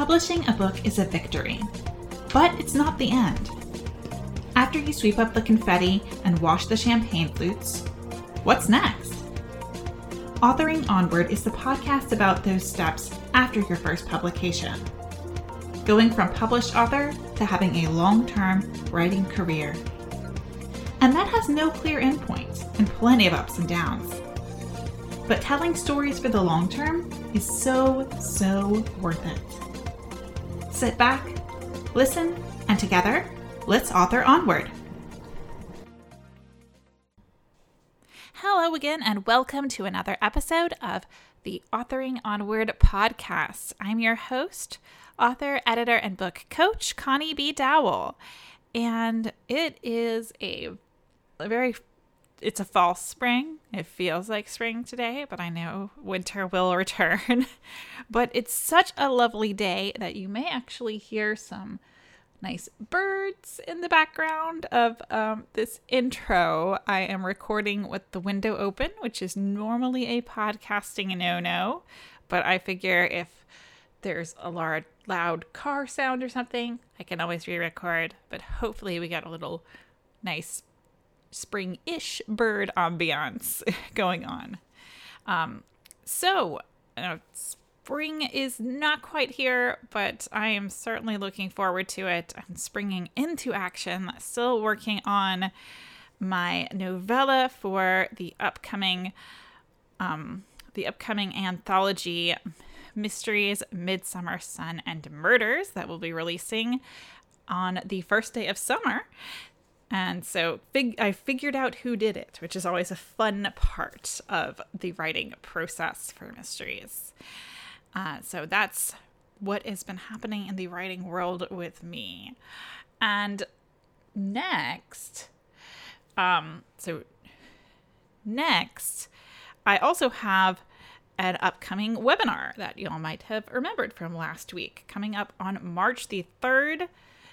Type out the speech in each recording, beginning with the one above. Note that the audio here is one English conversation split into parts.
Publishing a book is a victory, but it's not the end. After you sweep up the confetti and wash the champagne flutes, what's next? Authoring Onward is the podcast about those steps after your first publication. Going from published author to having a long term writing career. And that has no clear endpoint and plenty of ups and downs. But telling stories for the long term is so, so worth it. Sit back, listen, and together, let's author onward. Hello again, and welcome to another episode of the Authoring Onward podcast. I'm your host, author, editor, and book coach, Connie B. Dowell. And it is a, a very it's a false spring. It feels like spring today, but I know winter will return. but it's such a lovely day that you may actually hear some nice birds in the background of um, this intro. I am recording with the window open, which is normally a podcasting no no, but I figure if there's a large, loud car sound or something, I can always re record. But hopefully, we get a little nice spring ish bird ambiance going on. Um, so, uh, spring is not quite here, but I am certainly looking forward to it. I'm springing into action, still working on my novella for the upcoming um, the upcoming anthology Mysteries, Midsummer Sun, and Murders that will be releasing on the first day of summer. And so fig- I figured out who did it, which is always a fun part of the writing process for mysteries. Uh, so that's what has been happening in the writing world with me. And next, um, so next, I also have an upcoming webinar that y'all might have remembered from last week coming up on March the 3rd.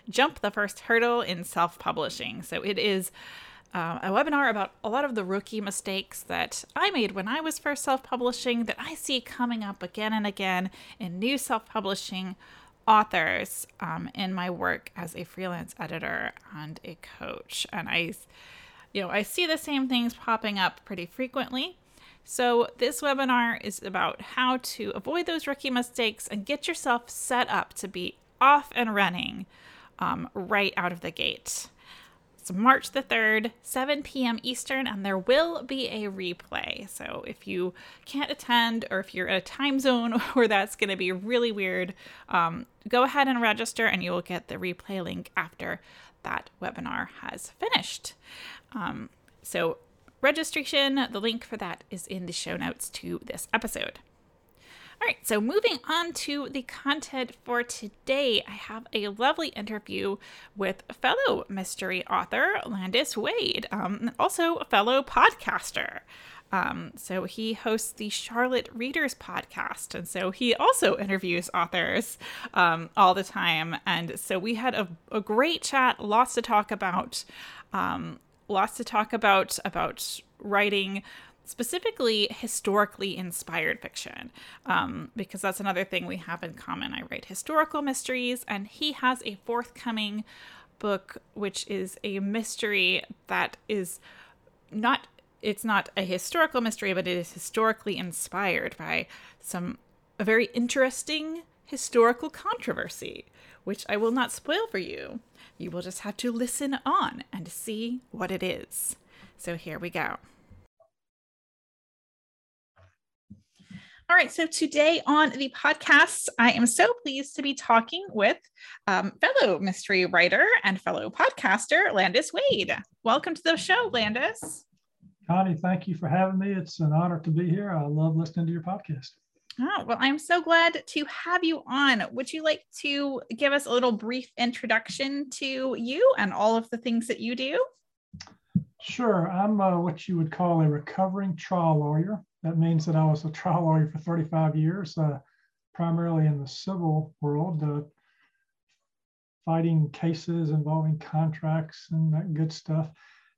Jump the first hurdle in self publishing. So it is uh, a webinar about a lot of the rookie mistakes that I made when I was first self publishing that I see coming up again and again in new self publishing authors um, in my work as a freelance editor and a coach. And I, you know, I see the same things popping up pretty frequently. So, this webinar is about how to avoid those rookie mistakes and get yourself set up to be off and running um, right out of the gate. It's March the 3rd, 7 p.m. Eastern, and there will be a replay. So if you can't attend or if you're in a time zone where that's going to be really weird, um, go ahead and register and you will get the replay link after that webinar has finished. Um, so registration, the link for that is in the show notes to this episode. All right, so moving on to the content for today, I have a lovely interview with fellow mystery author Landis Wade, um, also a fellow podcaster. Um, so he hosts the Charlotte Readers podcast, and so he also interviews authors um, all the time. And so we had a, a great chat, lots to talk about, um, lots to talk about about writing specifically historically inspired fiction, um, because that's another thing we have in common. I write historical mysteries, and he has a forthcoming book, which is a mystery that is not. It's not a historical mystery, but it is historically inspired by some a very interesting historical controversy, which I will not spoil for you. You will just have to listen on and see what it is. So here we go. All right, so today on the podcast, I am so pleased to be talking with um, fellow mystery writer and fellow podcaster, Landis Wade. Welcome to the show, Landis. Connie, thank you for having me. It's an honor to be here. I love listening to your podcast. Oh, well, I'm so glad to have you on. Would you like to give us a little brief introduction to you and all of the things that you do? Sure. I'm uh, what you would call a recovering trial lawyer. That means that I was a trial lawyer for 35 years, uh, primarily in the civil world, uh, fighting cases involving contracts and that good stuff.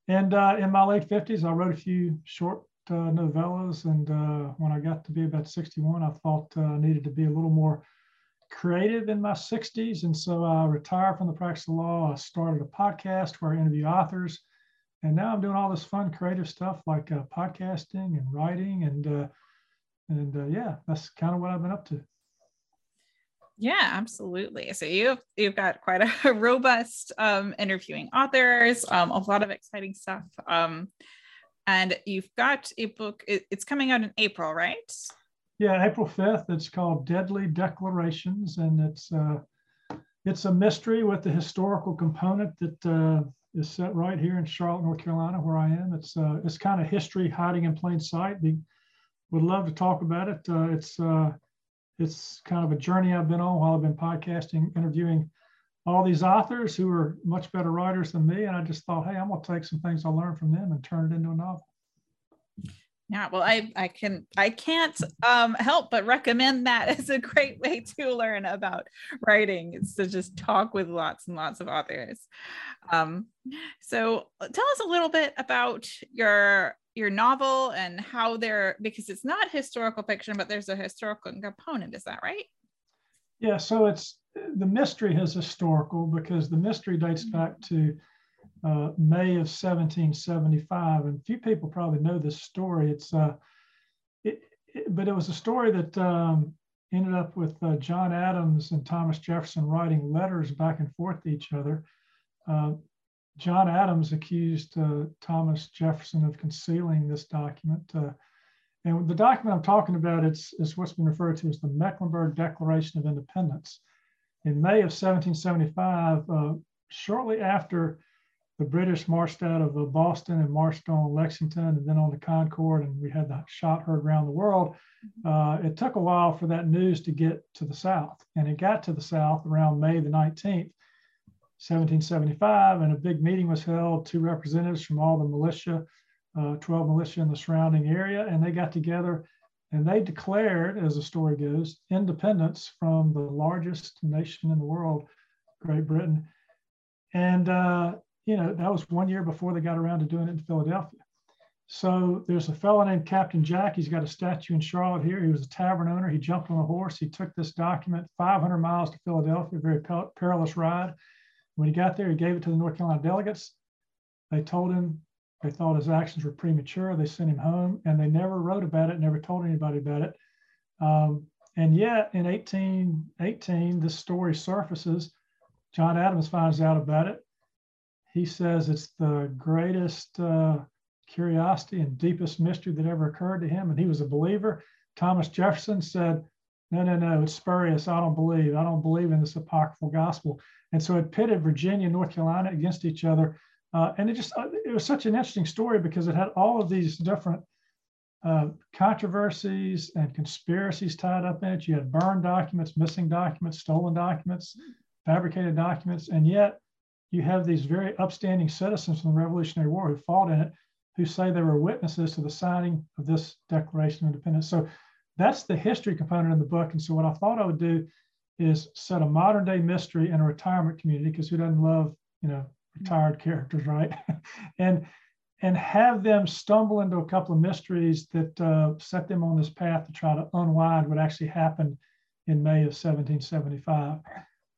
And uh, in my late 50s, I wrote a few short uh, novellas. And uh, when I got to be about 61, I thought uh, I needed to be a little more creative in my 60s. And so I retired from the practice of law. I started a podcast where I interview authors. And now I'm doing all this fun creative stuff like uh, podcasting and writing. And, uh, and uh, yeah, that's kind of what I've been up to. Yeah, absolutely. So you've you've got quite a robust um, interviewing authors, um, a lot of exciting stuff, um, and you've got a book. It, it's coming out in April, right? Yeah, April fifth. It's called Deadly Declarations, and it's uh, it's a mystery with the historical component that uh, is set right here in Charlotte, North Carolina, where I am. It's uh, it's kind of history hiding in plain sight. We would love to talk about it. Uh, it's uh, it's kind of a journey I've been on while I've been podcasting, interviewing all these authors who are much better writers than me. And I just thought, hey, I'm going to take some things I learned from them and turn it into a novel. Yeah, well, I I can I can't um, help but recommend that as a great way to learn about writing. It's to just talk with lots and lots of authors. Um, so, tell us a little bit about your your novel and how they're because it's not historical fiction, but there's a historical component. Is that right? Yeah. So it's the mystery is historical because the mystery dates mm-hmm. back to uh, May of 1775, and few people probably know this story. It's uh, it, it, but it was a story that um, ended up with uh, John Adams and Thomas Jefferson writing letters back and forth to each other. Uh, John Adams accused uh, Thomas Jefferson of concealing this document. Uh, and the document I'm talking about is, is what's been referred to as the Mecklenburg Declaration of Independence. In May of 1775, uh, shortly after the British marched out of uh, Boston and marched on Lexington and then on the Concord, and we had the shot heard around the world. Uh, it took a while for that news to get to the South, and it got to the South around May the 19th. 1775, and a big meeting was held. Two representatives from all the militia, uh, 12 militia in the surrounding area, and they got together and they declared, as the story goes, independence from the largest nation in the world, Great Britain. And, uh, you know, that was one year before they got around to doing it in Philadelphia. So there's a fellow named Captain Jack. He's got a statue in Charlotte here. He was a tavern owner. He jumped on a horse. He took this document 500 miles to Philadelphia, very perilous ride. When he got there, he gave it to the North Carolina delegates. They told him they thought his actions were premature. They sent him home, and they never wrote about it, never told anybody about it. Um, and yet, in 1818, this story surfaces. John Adams finds out about it. He says it's the greatest uh, curiosity and deepest mystery that ever occurred to him, and he was a believer. Thomas Jefferson said, "No, no, no, it's spurious. I don't believe. I don't believe in this apocryphal gospel." And so it pitted Virginia and North Carolina against each other. Uh, and it just, uh, it was such an interesting story because it had all of these different uh, controversies and conspiracies tied up in it. You had burned documents, missing documents, stolen documents, fabricated documents, and yet you have these very upstanding citizens from the Revolutionary War who fought in it, who say they were witnesses to the signing of this Declaration of Independence. So that's the history component in the book. And so what I thought I would do is set a modern day mystery in a retirement community because who doesn't love you know retired characters right and and have them stumble into a couple of mysteries that uh, set them on this path to try to unwind what actually happened in May of 1775.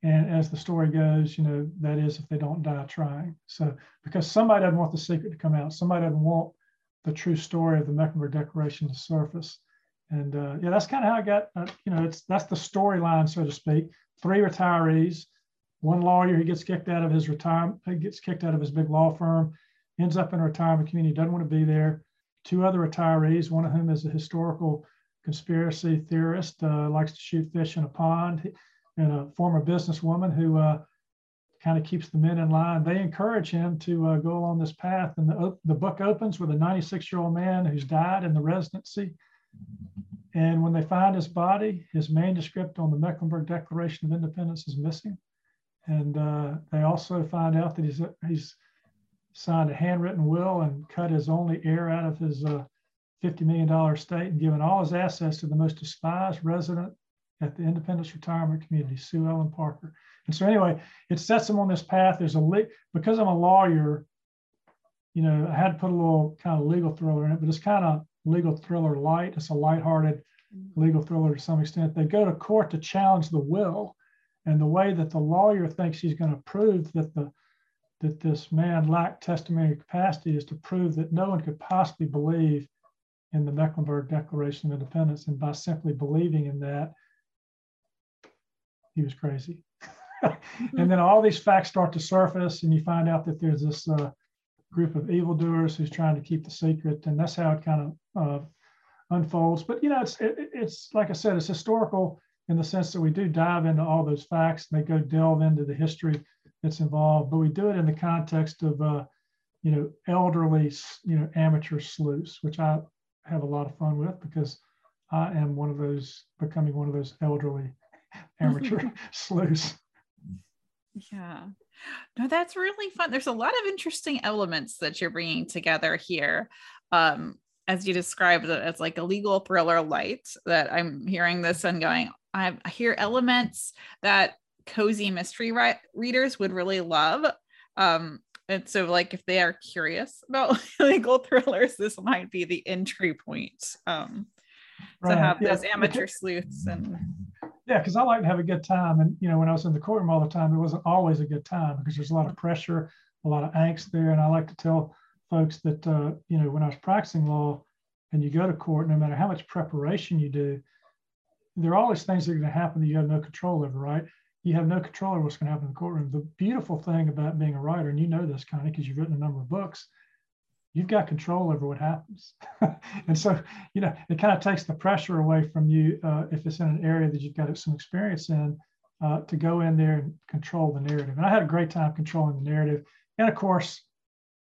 And as the story goes, you know, that is if they don't die trying. So, because somebody doesn't want the secret to come out, somebody doesn't want the true story of the Mecklenburg Declaration to surface. And uh, yeah, that's kind of how I got, uh, you know, it's that's the storyline, so to speak. Three retirees, one lawyer who gets kicked out of his retirement, he gets kicked out of his big law firm, ends up in a retirement community, doesn't want to be there. Two other retirees, one of whom is a historical conspiracy theorist, uh, likes to shoot fish in a pond, and a former businesswoman who uh, kind of keeps the men in line. They encourage him to uh, go along this path. And the, the book opens with a 96 year old man who's died in the residency and when they find his body, his manuscript on the Mecklenburg Declaration of Independence is missing. And uh, they also find out that he's, he's signed a handwritten will and cut his only heir out of his uh, $50 million estate and given all his assets to the most despised resident at the Independence Retirement Community, Sue Ellen Parker. And so, anyway, it sets him on this path. There's a because I'm a lawyer, you know, I had to put a little kind of legal thriller in it, but it's kind of legal thriller light. It's a lighthearted legal thriller to some extent. They go to court to challenge the will, and the way that the lawyer thinks he's going to prove that the that this man lacked testamentary capacity is to prove that no one could possibly believe in the Mecklenburg Declaration of Independence, and by simply believing in that, he was crazy. and then all these facts start to surface, and you find out that there's this uh, group of evildoers who's trying to keep the secret, and that's how it kind of uh, unfolds. But you know, it's it, it's like I said, it's historical in the sense that we do dive into all those facts. And they go delve into the history that's involved, but we do it in the context of uh, you know elderly you know amateur sleuths, which I have a lot of fun with because I am one of those becoming one of those elderly amateur sleuths. Yeah. No, that's really fun. There's a lot of interesting elements that you're bringing together here. Um, as you described it as like a legal thriller light that I'm hearing this and going, I hear elements that cozy mystery ri- readers would really love. Um, and so like if they are curious about legal thrillers, this might be the entry point. Um, right. to have yeah. those amateur sleuths and yeah, because I like to have a good time. And you know, when I was in the courtroom all the time, it wasn't always a good time because there's a lot of pressure, a lot of angst there. And I like to tell folks that uh, you know, when I was practicing law and you go to court, no matter how much preparation you do, there are always things that are going to happen that you have no control over, right? You have no control over what's going to happen in the courtroom. The beautiful thing about being a writer, and you know this kind of because you've written a number of books, you've got control over what happens. and so, you know, it kind of takes the pressure away from you uh, if it's in an area that you've got some experience in uh, to go in there and control the narrative. And I had a great time controlling the narrative. And of course,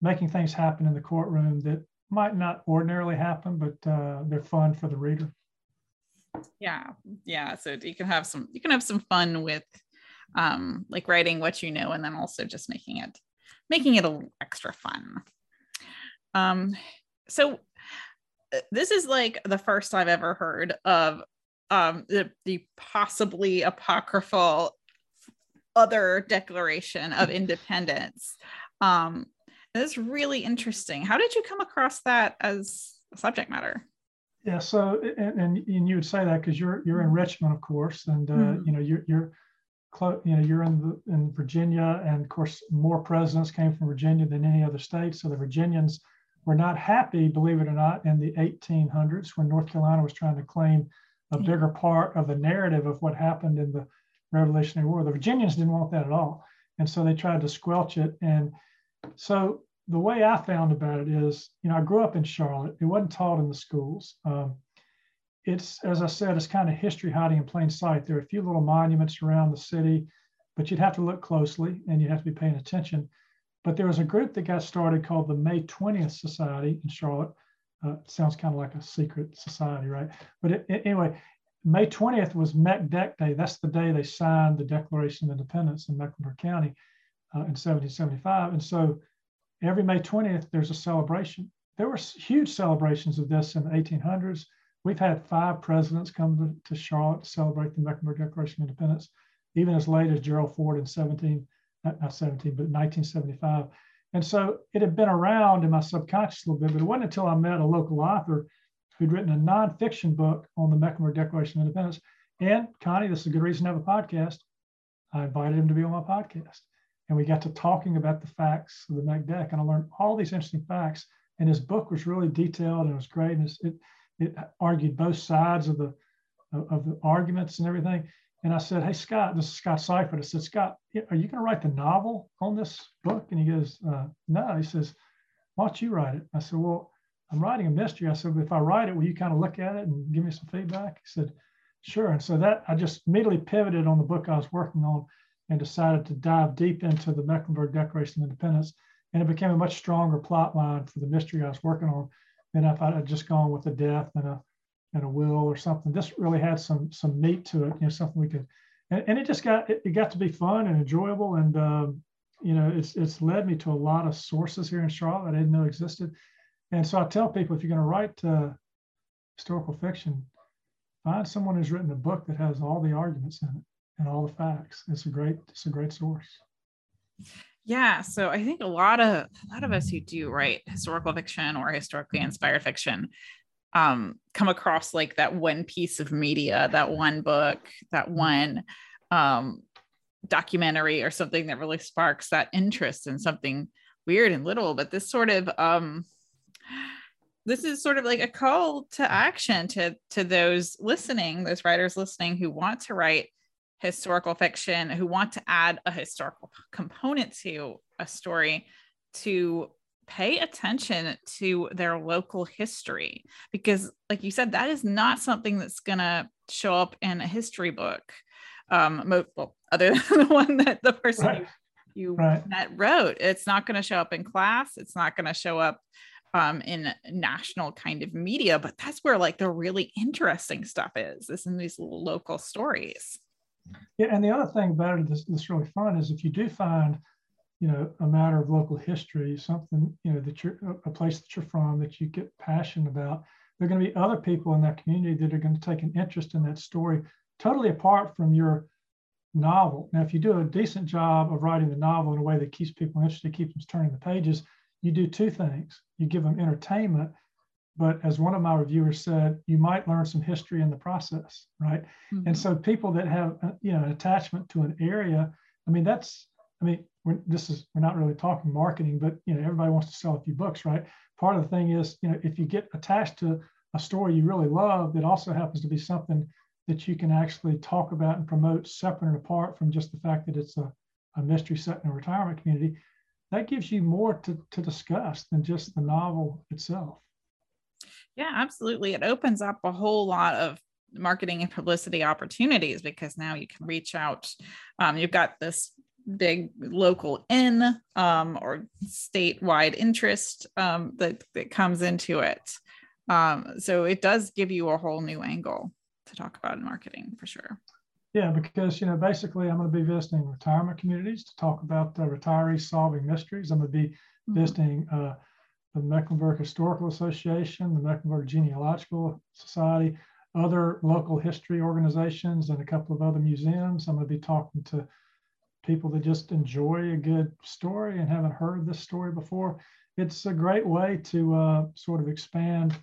making things happen in the courtroom that might not ordinarily happen, but uh, they're fun for the reader. Yeah. Yeah. So you can have some, you can have some fun with um, like writing what you know, and then also just making it, making it a extra fun. Um, so uh, this is like the first I've ever heard of um, the, the possibly apocryphal other declaration of independence. Um, it's really interesting. How did you come across that as a subject matter? Yeah, so and, and, and you would say that because you're you're in Richmond, of course, and uh, mm-hmm. you know you're you're close, you know you're in the in Virginia, and of course more presidents came from Virginia than any other state. So the Virginians were not happy, believe it or not, in the 1800s when North Carolina was trying to claim a bigger part of the narrative of what happened in the Revolutionary War. The Virginians didn't want that at all. And so they tried to squelch it. And so the way I found about it is, you know, I grew up in Charlotte. It wasn't taught in the schools. Um, it's, as I said, it's kind of history hiding in plain sight. There are a few little monuments around the city, but you'd have to look closely and you'd have to be paying attention. But there was a group that got started called the May 20th Society in Charlotte. Uh, sounds kind of like a secret society, right? But it, it, anyway, May 20th was Meck Dec Day. That's the day they signed the Declaration of Independence in Mecklenburg County uh, in 1775. And so every May 20th, there's a celebration. There were huge celebrations of this in the 1800s. We've had five presidents come to, to Charlotte to celebrate the Mecklenburg Declaration of Independence, even as late as Gerald Ford in 17 not 17, but 1975. And so it had been around in my subconscious a little bit, but it wasn't until I met a local author who'd written a nonfiction book on the Mecklenburg Declaration of Independence. And Connie, this is a good reason to have a podcast. I invited him to be on my podcast. And we got to talking about the facts of the Meck Dec. And I learned all these interesting facts. And his book was really detailed and it was great. And it, it argued both sides of the of the arguments and everything. And I said, Hey, Scott, this is Scott Syfert. I said, Scott, are you going to write the novel on this book? And he goes, uh, No. He says, Why don't you write it? I said, Well, I'm writing a mystery. I said, If I write it, will you kind of look at it and give me some feedback? He said, Sure. And so that I just immediately pivoted on the book I was working on and decided to dive deep into the Mecklenburg Declaration of Independence. And it became a much stronger plot line for the mystery I was working on than if I had just gone with a death and a and a will or something. This really had some some meat to it, you know, something we could, and, and it just got it, it, got to be fun and enjoyable, and um, you know, it's it's led me to a lot of sources here in Charlotte I didn't know existed, and so I tell people if you're going to write uh, historical fiction, find someone who's written a book that has all the arguments in it and all the facts. It's a great it's a great source. Yeah, so I think a lot of a lot of us who do write historical fiction or historically inspired fiction um, come across like that one piece of media, that one book, that mm-hmm. one um, documentary or something that really sparks that interest in something weird and little. But this sort of um, this is sort of like a call to action to to those listening, those writers listening who want to write historical fiction, who want to add a historical component to a story to pay attention to their local history because like you said that is not something that's going to show up in a history book um well, other than the one that the person right. you, you right. that wrote it's not going to show up in class it's not going to show up um in national kind of media but that's where like the really interesting stuff is is in these little local stories yeah and the other thing about it that's, that's really fun is if you do find you know, a matter of local history, something, you know, that you're a place that you're from that you get passionate about. There are going to be other people in that community that are going to take an interest in that story, totally apart from your novel. Now, if you do a decent job of writing the novel in a way that keeps people interested, keeps them turning the pages, you do two things. You give them entertainment, but as one of my reviewers said, you might learn some history in the process, right? Mm-hmm. And so people that have, uh, you know, an attachment to an area, I mean, that's, I mean, we're, this is we're not really talking marketing, but you know everybody wants to sell a few books, right? Part of the thing is you know if you get attached to a story you really love that also happens to be something that you can actually talk about and promote separate and apart from just the fact that it's a, a mystery set in a retirement community, that gives you more to, to discuss than just the novel itself. Yeah, absolutely. It opens up a whole lot of marketing and publicity opportunities because now you can reach out. Um, you've got this big local in um, or statewide interest um, that, that comes into it. Um, so it does give you a whole new angle to talk about in marketing for sure. Yeah, because you know, basically, I'm going to be visiting retirement communities to talk about the retirees solving mysteries. I'm going to be mm-hmm. visiting uh, the Mecklenburg Historical Association, the Mecklenburg Genealogical Society, other local history organizations, and a couple of other museums. I'm going to be talking to people that just enjoy a good story and haven't heard this story before. It's a great way to uh, sort of expand,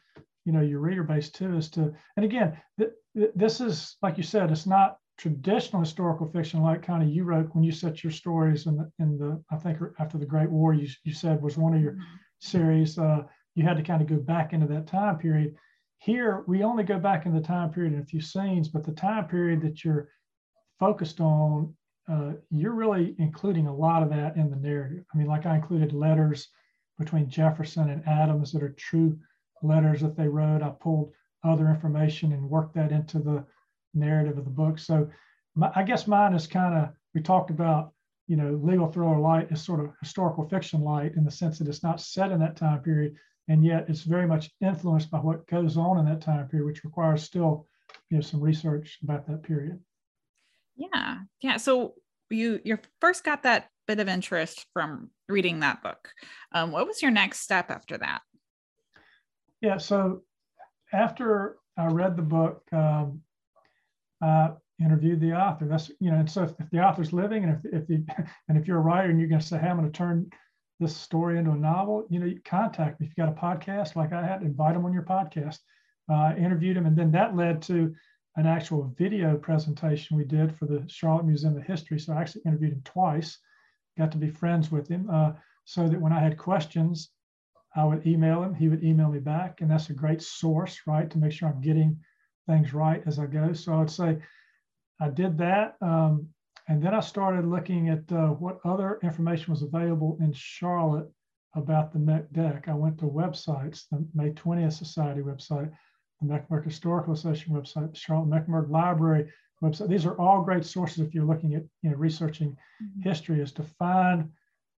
you know, your reader base too. Is to and again, th- th- this is like you said, it's not traditional historical fiction like kind of you wrote when you set your stories in the in the I think after the Great War. You you said was one of your mm-hmm. series. Uh, you had to kind of go back into that time period. Here, we only go back in the time period in a few scenes, but the time period that you're focused on uh, you're really including a lot of that in the narrative. I mean, like I included letters between Jefferson and Adams that are true letters that they wrote. I pulled other information and worked that into the narrative of the book. So my, I guess mine is kind of, we talked about, you know, legal thriller light is sort of historical fiction light in the sense that it's not set in that time period, and yet it's very much influenced by what goes on in that time period, which requires still, you know, some research about that period. Yeah. Yeah. So you you first got that bit of interest from reading that book. Um, what was your next step after that? Yeah. So after I read the book, um, I interviewed the author. That's you know, and so if, if the author's living, and if if you and if you're a writer and you're going to say, "Hey, I'm going to turn this story into a novel," you know, you contact me. If you got a podcast like I had, invite them on your podcast. Uh, interviewed him, and then that led to an actual video presentation we did for the Charlotte Museum of History. So I actually interviewed him twice, got to be friends with him, uh, so that when I had questions, I would email him, he would email me back. And that's a great source, right, to make sure I'm getting things right as I go. So I'd say I did that. Um, and then I started looking at uh, what other information was available in Charlotte about the Meck Dec. I went to websites, the May 20th Society website, Mecklenburg Historical Association website, Charlotte Mecklenburg Library website. These are all great sources if you're looking at you know researching mm-hmm. history, is to find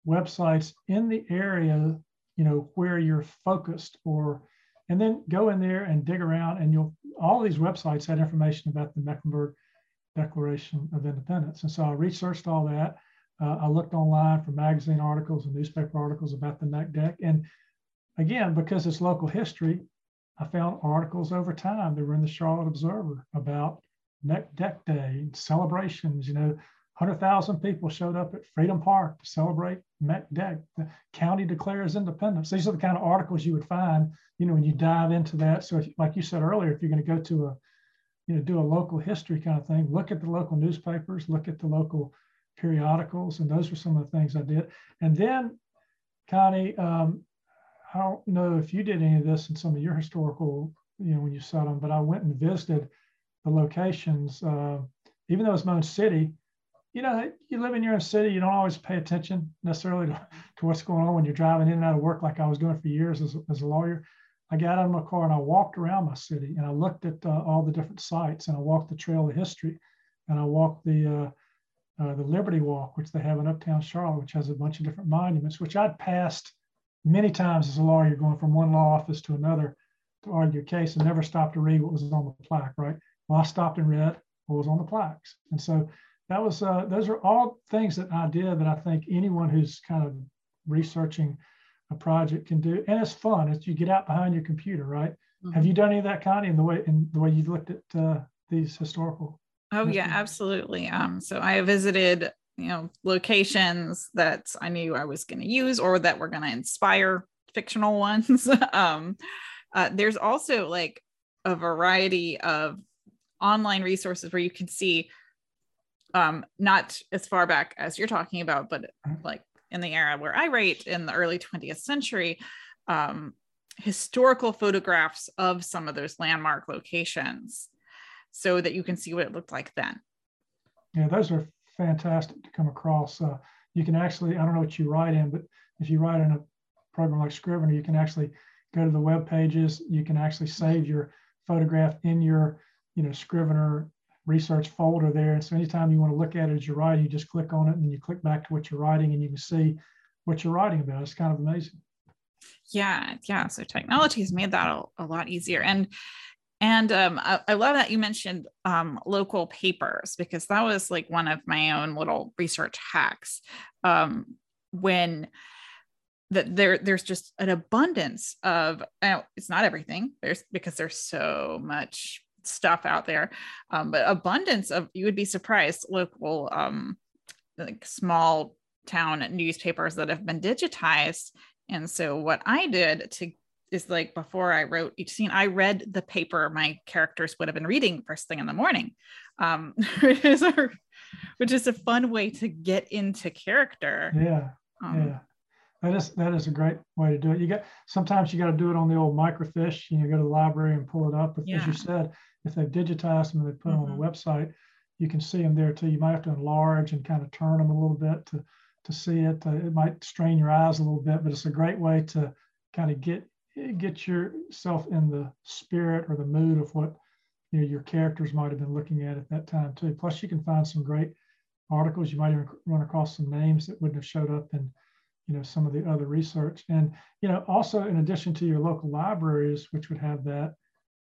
websites in the area you know where you're focused or and then go in there and dig around and you'll all these websites had information about the Mecklenburg Declaration of Independence. And so I researched all that. Uh, I looked online for magazine articles and newspaper articles about the Meck Dec. And again, because it's local history, I found articles over time that were in the Charlotte Observer about Meck Dec Day and celebrations, you know, 100,000 people showed up at Freedom Park to celebrate Meck Dec. The county declares independence. These are the kind of articles you would find, you know, when you dive into that. So, if, like you said earlier, if you're going to go to a, you know, do a local history kind of thing, look at the local newspapers, look at the local periodicals, and those were some of the things I did. And then, Connie, um, I don't know if you did any of this in some of your historical, you know, when you saw them, but I went and visited the locations, uh, even though it's my own city you know, you live in your own city, you don't always pay attention necessarily to, to what's going on when you're driving in and out of work, like I was doing for years as, as a lawyer. I got out of my car and I walked around my city and I looked at uh, all the different sites and I walked the Trail of History and I walked the uh, uh, the Liberty Walk, which they have in Uptown Charlotte, which has a bunch of different monuments, which I'd passed many times as a lawyer, you're going from one law office to another to argue a case and never stopped to read what was on the plaque. Right? Well, I stopped and read what was on the plaques, and so that was uh, those are all things that I did that I think anyone who's kind of researching a project can do, and it's fun. As you get out behind your computer, right? Mm-hmm. Have you done any of that, Connie, in the way in the way you looked at uh, these historical? Oh yeah, absolutely. Um, so I visited you know locations that I knew I was going to use or that were going to inspire fictional ones. um, uh, there's also like a variety of online resources where you can see um, not as far back as you're talking about, but like in the era where I write in the early 20th century, um, historical photographs of some of those landmark locations so that you can see what it looked like then. Yeah, those are fantastic to come across. Uh, you can actually, I don't know what you write in, but if you write in a program like Scrivener, you can actually go to the web pages. You can actually save your photograph in your, you know, Scrivener research folder there. And so anytime you want to look at it as you're writing, you just click on it and then you click back to what you're writing and you can see what you're writing about. It's kind of amazing. Yeah, yeah. So technology has made that a, a lot easier. And and um, I, I, love that you mentioned um, local papers because that was like one of my own little research hacks. Um, when that there there's just an abundance of it's not everything there's because there's so much stuff out there um, but abundance of you would be surprised local um, like small town newspapers that have been digitized and so what i did to is like before i wrote each scene i read the paper my characters would have been reading first thing in the morning um, which, is a, which is a fun way to get into character yeah um, yeah that is that is a great way to do it. You got sometimes you got to do it on the old microfiche. You know, go to the library and pull it up. But yeah. as you said, if they've digitized them and they put mm-hmm. them on the mm-hmm. website, you can see them there too. You might have to enlarge and kind of turn them a little bit to to see it. Uh, it might strain your eyes a little bit, but it's a great way to kind of get get yourself in the spirit or the mood of what you know your characters might have been looking at at that time too. Plus, you can find some great articles. You might even run across some names that wouldn't have showed up in you know some of the other research. And you know also in addition to your local libraries, which would have that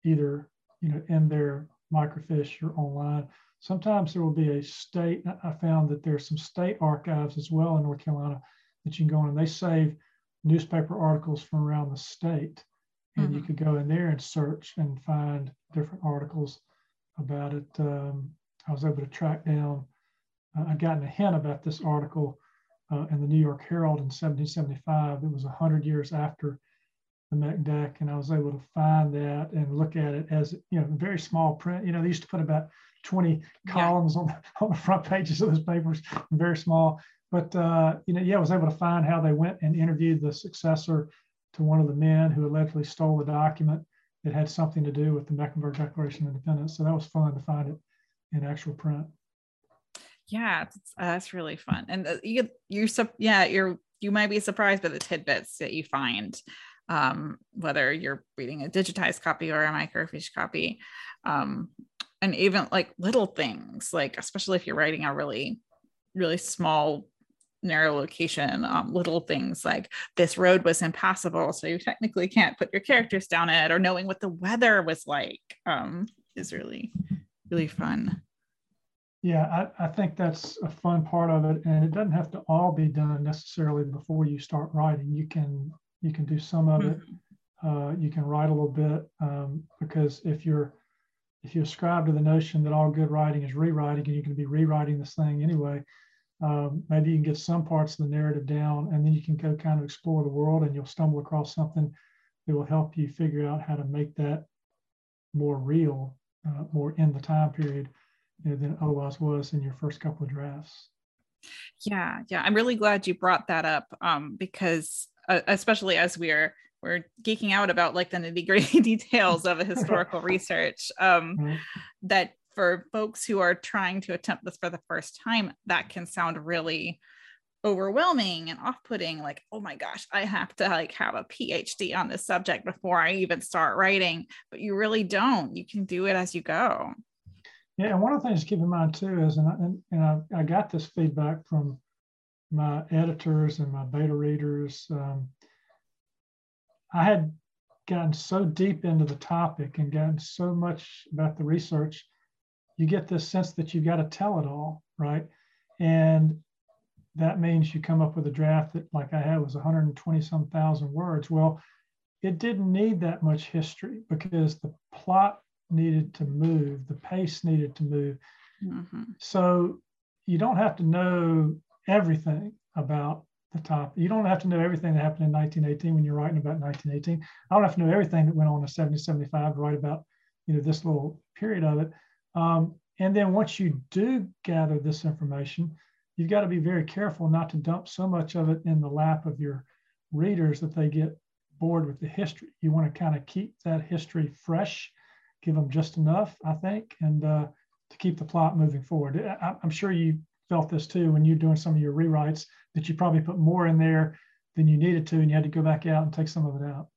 either you know, in their microfiche or online. Sometimes there will be a state. I found that there's some state archives as well in North Carolina that you can go on and they save newspaper articles from around the state. And mm-hmm. you could go in there and search and find different articles about it. Um, I was able to track down, uh, I'd gotten a hint about this article uh, in the New York Herald in 1775. It was 100 years after the Meck Dec, and I was able to find that and look at it as you know very small print. You know, they used to put about 20 columns yeah. on, the, on the front pages of those papers, very small. But uh, you know, yeah, I was able to find how they went and interviewed the successor to one of the men who allegedly stole the document that had something to do with the Mecklenburg Declaration of Independence. So that was fun to find it in actual print. Yeah, that's, uh, that's really fun, and uh, you you yeah you're you might be surprised by the tidbits that you find um, whether you're reading a digitized copy or a microfiche copy. Um, and even like little things, like especially if you're writing a really, really small, narrow location, um, little things like this road was impassable, so you technically can't put your characters down it, or knowing what the weather was like um, is really, really fun. Yeah, I, I think that's a fun part of it. And it doesn't have to all be done necessarily before you start writing. You can you can do some of it. Mm-hmm. Uh, you can write a little bit um, because if you're if you ascribe to the notion that all good writing is rewriting and you can be rewriting this thing anyway, um, maybe you can get some parts of the narrative down and then you can go kind of explore the world and you'll stumble across something that will help you figure out how to make that more real, uh, more in the time period you know, than otherwise was in your first couple of drafts. Yeah, yeah, I'm really glad you brought that up um, because, uh, especially as we're we're geeking out about like the nitty gritty details of a historical research, um, mm-hmm. that for folks who are trying to attempt this for the first time, that can sound really overwhelming and off-putting like oh my gosh i have to like have a phd on this subject before i even start writing. But you really don't. You can do it as you go. Yeah and one of the things to keep in mind too is and i, and, and I, I got this feedback from my editors and my beta readers um, i had gotten so deep into the topic and gotten so much about the research you get this sense that you've got to tell it all right and that means you come up with a draft that, like I had, was 120 some thousand words. Well, it didn't need that much history because the plot needed to move, the pace needed to move. Mm-hmm. So you don't have to know everything about the top. You don't have to know everything that happened in 1918 when you're writing about 1918. I don't have to know everything that went on in 7075 to write about, you know, this little period of it. Um, and then once you do gather this information, you've got to be very careful not to dump so much of it in the lap of your readers that they get bored with the history. You want to kind of keep that history fresh, give them just enough, I think, and uh, to keep the plot moving forward. I, I'm sure you felt this too when you're doing some of your rewrites that you probably put more in there than you needed to, and you had to go back out and take some of it out.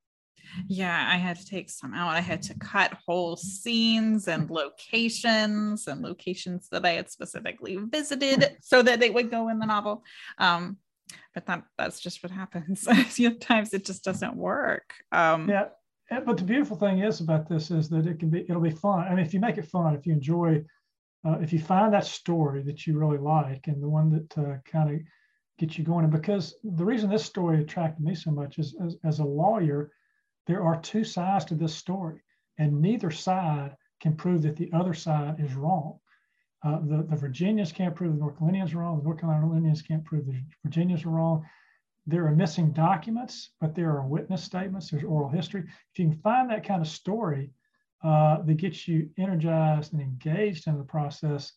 Yeah i had to take some out. I had to cut whole scenes and locations and locations that i had specifically visited so that they would go in the novel. Um, but that that's just what happens. Sometimes it just doesn't work. Um, yeah but the beautiful thing is about this is that it can be it'll be fun. I mean if you make it fun if you enjoy uh, if you find that story that you really like and the one that uh, kind of gets you going and because the reason this story attracted me so much is as, as a lawyer there are two sides to this story, and neither side can prove that the other side is wrong. Uh, the, the Virginians can't prove the North Carolinians are wrong. The North Carolinians can't prove the Virginians are wrong. There are missing documents, but there are witness statements. There's oral history. If you can find that kind of story uh, that gets you energized and engaged in the process,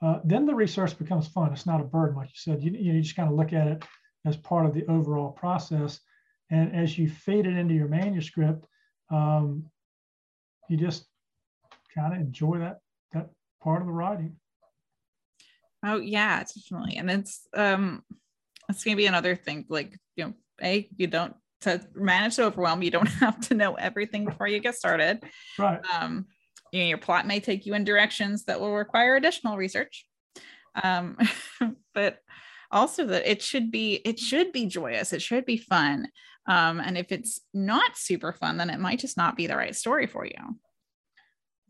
uh, then the research becomes fun. It's not a burden, like you said. You, you just kind of look at it as part of the overall process. And as you feed it into your manuscript, um, you just kind of enjoy that that part of the writing. Oh yeah, definitely. And it's um it's gonna be another thing. Like, you know, a you don't to manage to overwhelm, you don't have to know everything before you get started. Right. Um, you know, your plot may take you in directions that will require additional research. Um, but also that it should be it should be joyous, it should be fun. Um, and if it's not super fun, then it might just not be the right story for you.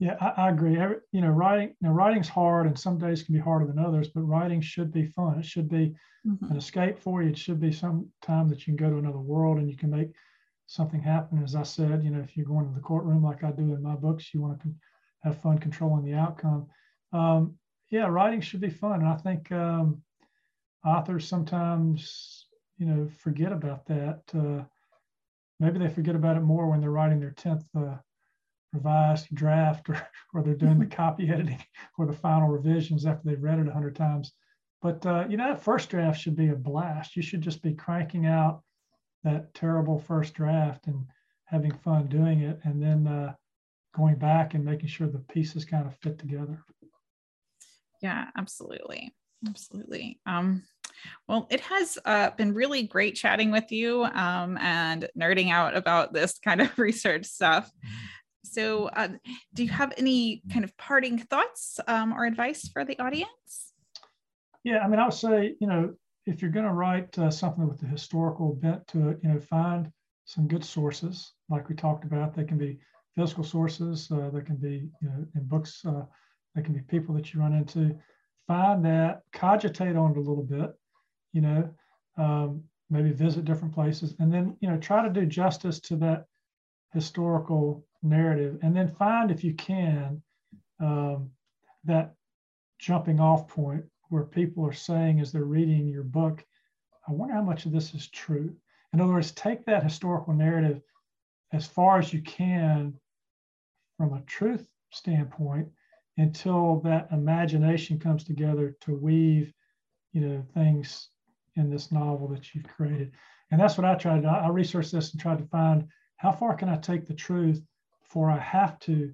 Yeah, I, I agree. Every, you know, writing now writing's hard, and some days can be harder than others. But writing should be fun. It should be mm-hmm. an escape for you. It should be some time that you can go to another world and you can make something happen. As I said, you know, if you're going to the courtroom like I do in my books, you want to have fun controlling the outcome. Um, yeah, writing should be fun, and I think um, authors sometimes you know forget about that. Uh, maybe they forget about it more when they're writing their tenth uh, revised draft, or or they're doing the copy editing or the final revisions after they've read it a hundred times. But uh, you know that first draft should be a blast. You should just be cranking out that terrible first draft and having fun doing it, and then uh, going back and making sure the pieces kind of fit together. Yeah, absolutely absolutely. Um, well, it has uh, been really great chatting with you um, and nerding out about this kind of research stuff. So, uh, do you have any kind of parting thoughts um, or advice for the audience? Yeah, I mean, I would say, you know, if you're going to write uh, something with the historical bent to it, you know, find some good sources, like we talked about. They can be physical sources, uh, they can be, you know, in books, uh, they can be people that you run into find that, cogitate on it a little bit, you know, um, maybe visit different places, and then, you know, try to do justice to that historical narrative. And then find, if you can, um, that jumping off point where people are saying as they're reading your book, I wonder how much of this is true. In other words, take that historical narrative as far as you can from a truth standpoint until that imagination comes together to weave, you know, things in this novel that you've created. And that's what I tried. I researched this and tried to find how far can I take the truth before I have to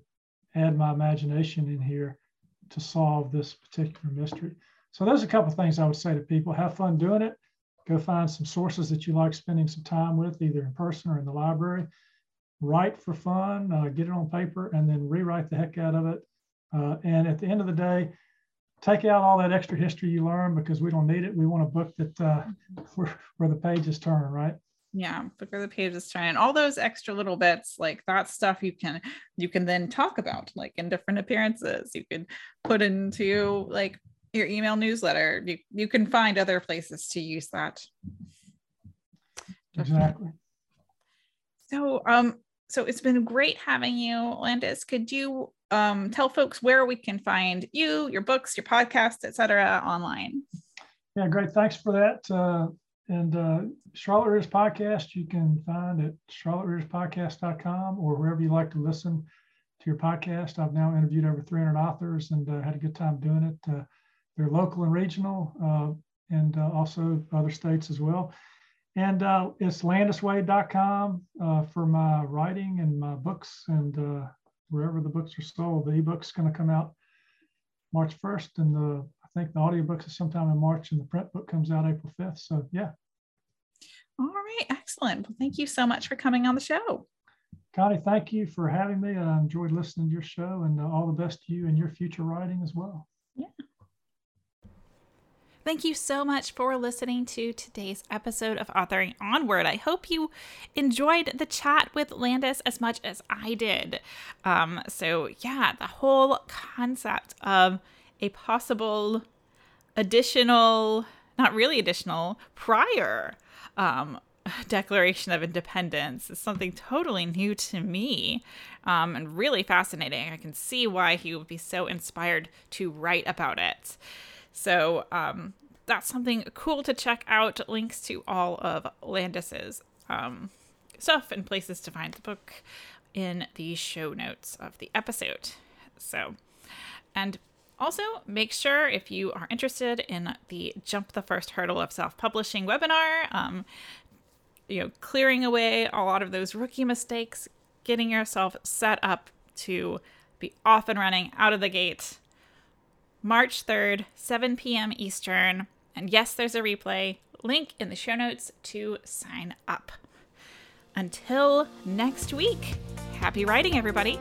add my imagination in here to solve this particular mystery. So there's a couple of things I would say to people: have fun doing it. Go find some sources that you like spending some time with, either in person or in the library. Write for fun, uh, get it on paper, and then rewrite the heck out of it. Uh, and at the end of the day, take out all that extra history you learned because we don't need it. We want a book that uh, where, where the pages turn, right? Yeah where the pages turn and all those extra little bits like that stuff you can you can then talk about like in different appearances you can put into like your email newsletter you, you can find other places to use that exactly so um so it's been great having you landis could you um, tell folks where we can find you, your books, your podcasts, etc., online. Yeah, great. Thanks for that. Uh, and uh, Charlotte Readers Podcast, you can find at charlottereaderspodcast.com or wherever you like to listen to your podcast. I've now interviewed over 300 authors and uh, had a good time doing it. Uh, they're local and regional uh, and uh, also other states as well. And uh, it's landiswade.com for my writing and my books and wherever the books are sold. The ebook's going to come out March 1st, and the I think the audiobooks is sometime in March, and the print book comes out April 5th. So yeah. All right, excellent. Well, thank you so much for coming on the show. Connie, thank you for having me. I enjoyed listening to your show, and uh, all the best to you and your future writing as well. Yeah. Thank you so much for listening to today's episode of Authoring Onward. I hope you enjoyed the chat with Landis as much as I did. Um, so, yeah, the whole concept of a possible additional, not really additional, prior um, Declaration of Independence is something totally new to me um, and really fascinating. I can see why he would be so inspired to write about it. So um, that's something cool to check out. Links to all of Landis's um, stuff and places to find the book in the show notes of the episode. So, and also, make sure if you are interested in the Jump the First Hurdle of Self Publishing webinar, um, you know, clearing away a lot of those rookie mistakes, getting yourself set up to be off and running out of the gate March 3rd, 7 p.m. Eastern. And yes, there's a replay. Link in the show notes to sign up. Until next week, happy writing, everybody.